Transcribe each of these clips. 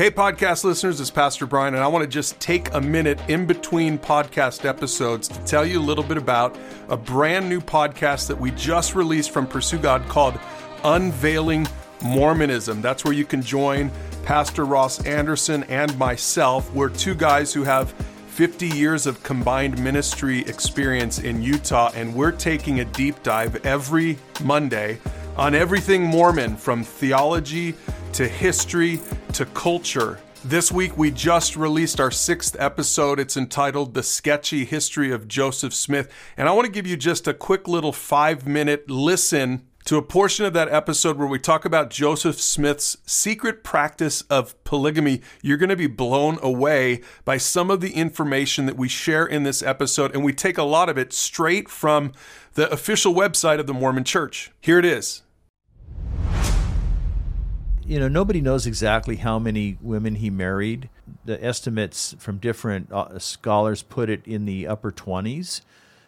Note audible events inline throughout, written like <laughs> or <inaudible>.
Hey, podcast listeners, it's Pastor Bryan, and I want to just take a minute in between podcast episodes to tell you a little bit about a brand new podcast that we just released from Pursue God called Unveiling Mormonism. That's where you can join Pastor Ross Anderson and myself. We're two guys who have 50 years of combined ministry experience in Utah, and we're taking a deep dive every Monday on everything Mormon from theology to history to culture. This week, we just released our sixth episode. It's entitled The Sketchy History of Joseph Smith. And I want to give you just a quick little five minute listen to a portion of that episode where we talk about Joseph Smith's secret practice of polygamy. You're going to be blown away by some of the information that we share in this episode, and we take a lot of it straight from the official website of the Mormon Church. Here it is you know, nobody knows exactly how many women he married. The estimates from different uh, scholars put it in the upper 20s,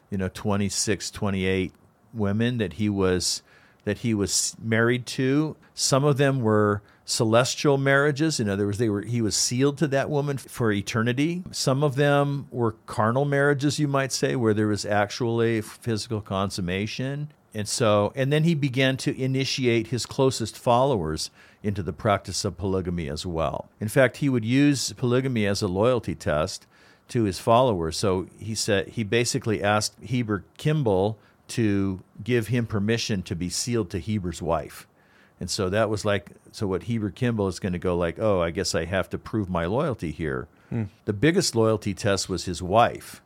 you know, 26, 28 women that he was that he was married to. Some of them were celestial marriages. In other words, they were he was sealed to that woman for eternity. Some of them were carnal marriages, you might say, where there was actually physical consummation. And so, and then he began to initiate his closest followers into the practice of polygamy as well. In fact, he would use polygamy as a loyalty test to his followers. So he said he basically asked Heber Kimball to give him permission to be sealed to Heber's wife. And so that was like so what Heber Kimball is going to go like, "Oh, I guess I have to prove my loyalty here." Hmm. The biggest loyalty test was his wife.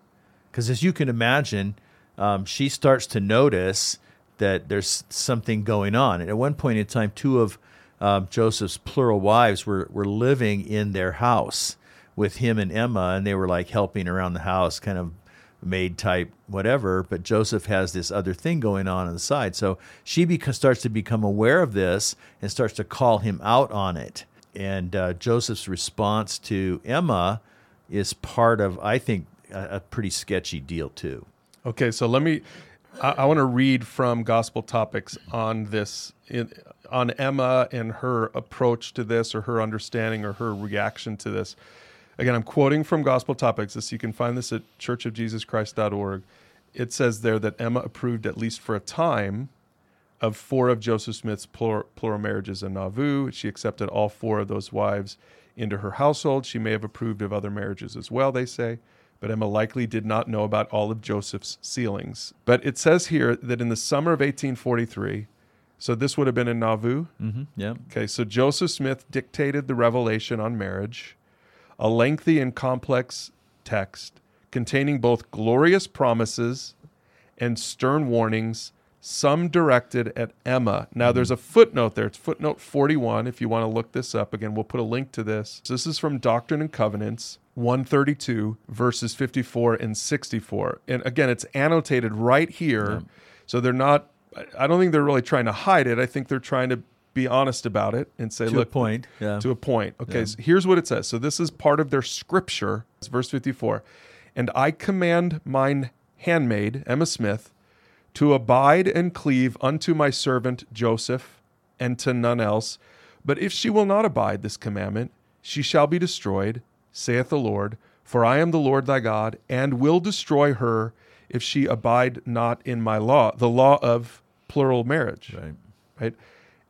Cuz as you can imagine, um, she starts to notice that there's something going on. And at one point in time, two of um, Joseph's plural wives were, were living in their house with him and Emma, and they were like helping around the house, kind of maid type, whatever. But Joseph has this other thing going on on the side. So she starts to become aware of this and starts to call him out on it. And uh, Joseph's response to Emma is part of, I think, a, a pretty sketchy deal, too. Okay, so let me I, I want to read from Gospel Topics on this, in, on Emma and her approach to this, or her understanding, or her reaction to this. Again, I'm quoting from Gospel Topics. This you can find this at churchofjesuschrist.org. It says there that Emma approved at least for a time of four of Joseph Smith's plural, plural marriages in Nauvoo. She accepted all four of those wives into her household. She may have approved of other marriages as well, they say but Emma likely did not know about all of Joseph's sealings. But it says here that in the summer of 1843, so this would have been in Nauvoo. Mm-hmm, yeah. Okay, so Joseph Smith dictated the revelation on marriage, a lengthy and complex text containing both glorious promises and stern warnings, some directed at Emma. Now, there's a footnote there. It's footnote 41 if you want to look this up. Again, we'll put a link to this. So this is from Doctrine and Covenants. 132 verses 54 and 64 and again it's annotated right here yeah. so they're not i don't think they're really trying to hide it i think they're trying to be honest about it and say to look a point yeah. to a point okay yeah. so here's what it says so this is part of their scripture it's verse 54 and i command mine handmaid emma smith to abide and cleave unto my servant joseph and to none else but if she will not abide this commandment she shall be destroyed saith the Lord, for I am the Lord thy God, and will destroy her if she abide not in my law, the law of plural marriage. Right. Right.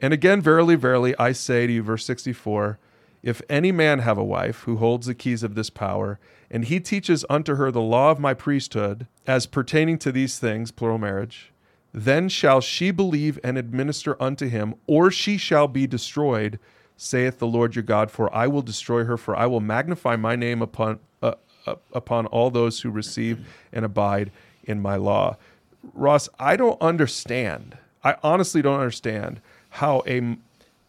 And again, verily, verily, I say to you, verse 64 if any man have a wife who holds the keys of this power, and he teaches unto her the law of my priesthood as pertaining to these things, plural marriage, then shall she believe and administer unto him, or she shall be destroyed saith the Lord your God, for I will destroy her, for I will magnify my name upon uh, uh, upon all those who receive and abide in my law. Ross, I don't understand. I honestly don't understand how a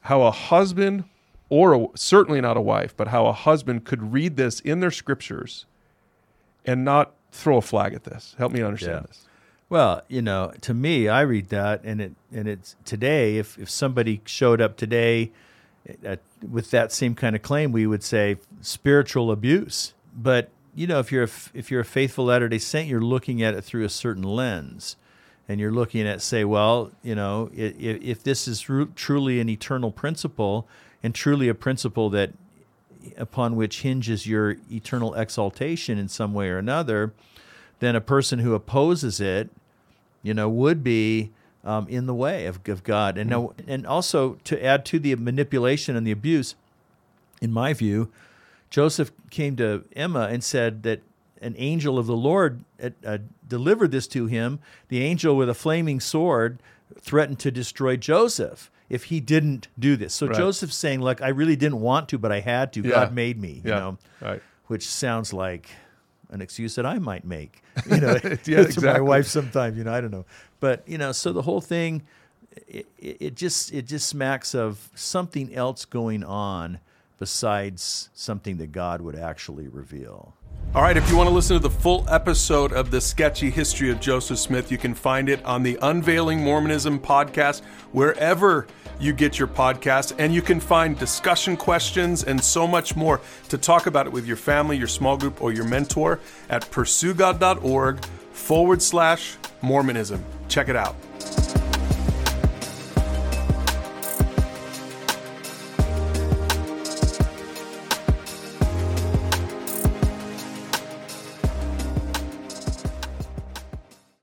how a husband or a, certainly not a wife, but how a husband could read this in their scriptures and not throw a flag at this. Help me understand yeah. this. Well, you know, to me, I read that, and it and it's today. If if somebody showed up today uh, with that same kind of claim, we would say spiritual abuse. But you know, if you're a, if you're a faithful Latter Day Saint, you're looking at it through a certain lens, and you're looking at say, well, you know, if, if this is truly an eternal principle and truly a principle that upon which hinges your eternal exaltation in some way or another, then a person who opposes it, you know, would be um, in the way of, of God. And now, and also to add to the manipulation and the abuse, in my view, Joseph came to Emma and said that an angel of the Lord uh, delivered this to him. The angel with a flaming sword threatened to destroy Joseph if he didn't do this. So Right. Joseph's saying, "Look, I really didn't want to, but I had to. Yeah. God made me." You Yeah. know, Right. which sounds like an excuse that I might make. <laughs> You know, <laughs> Yeah, <laughs> to my wife sometimes. You know, I don't know, but you know, so the whole thing, it it just it just smacks of something else going on besides something that God would actually reveal. All right, if you want to listen to the full episode of the sketchy history of Joseph Smith, you can find it on the Unveiling Mormonism podcast, wherever you get your podcasts. And you can find discussion questions and so much more to talk about it with your family, your small group, or your mentor at pursuegod.org forward slash Mormonism. Check it out.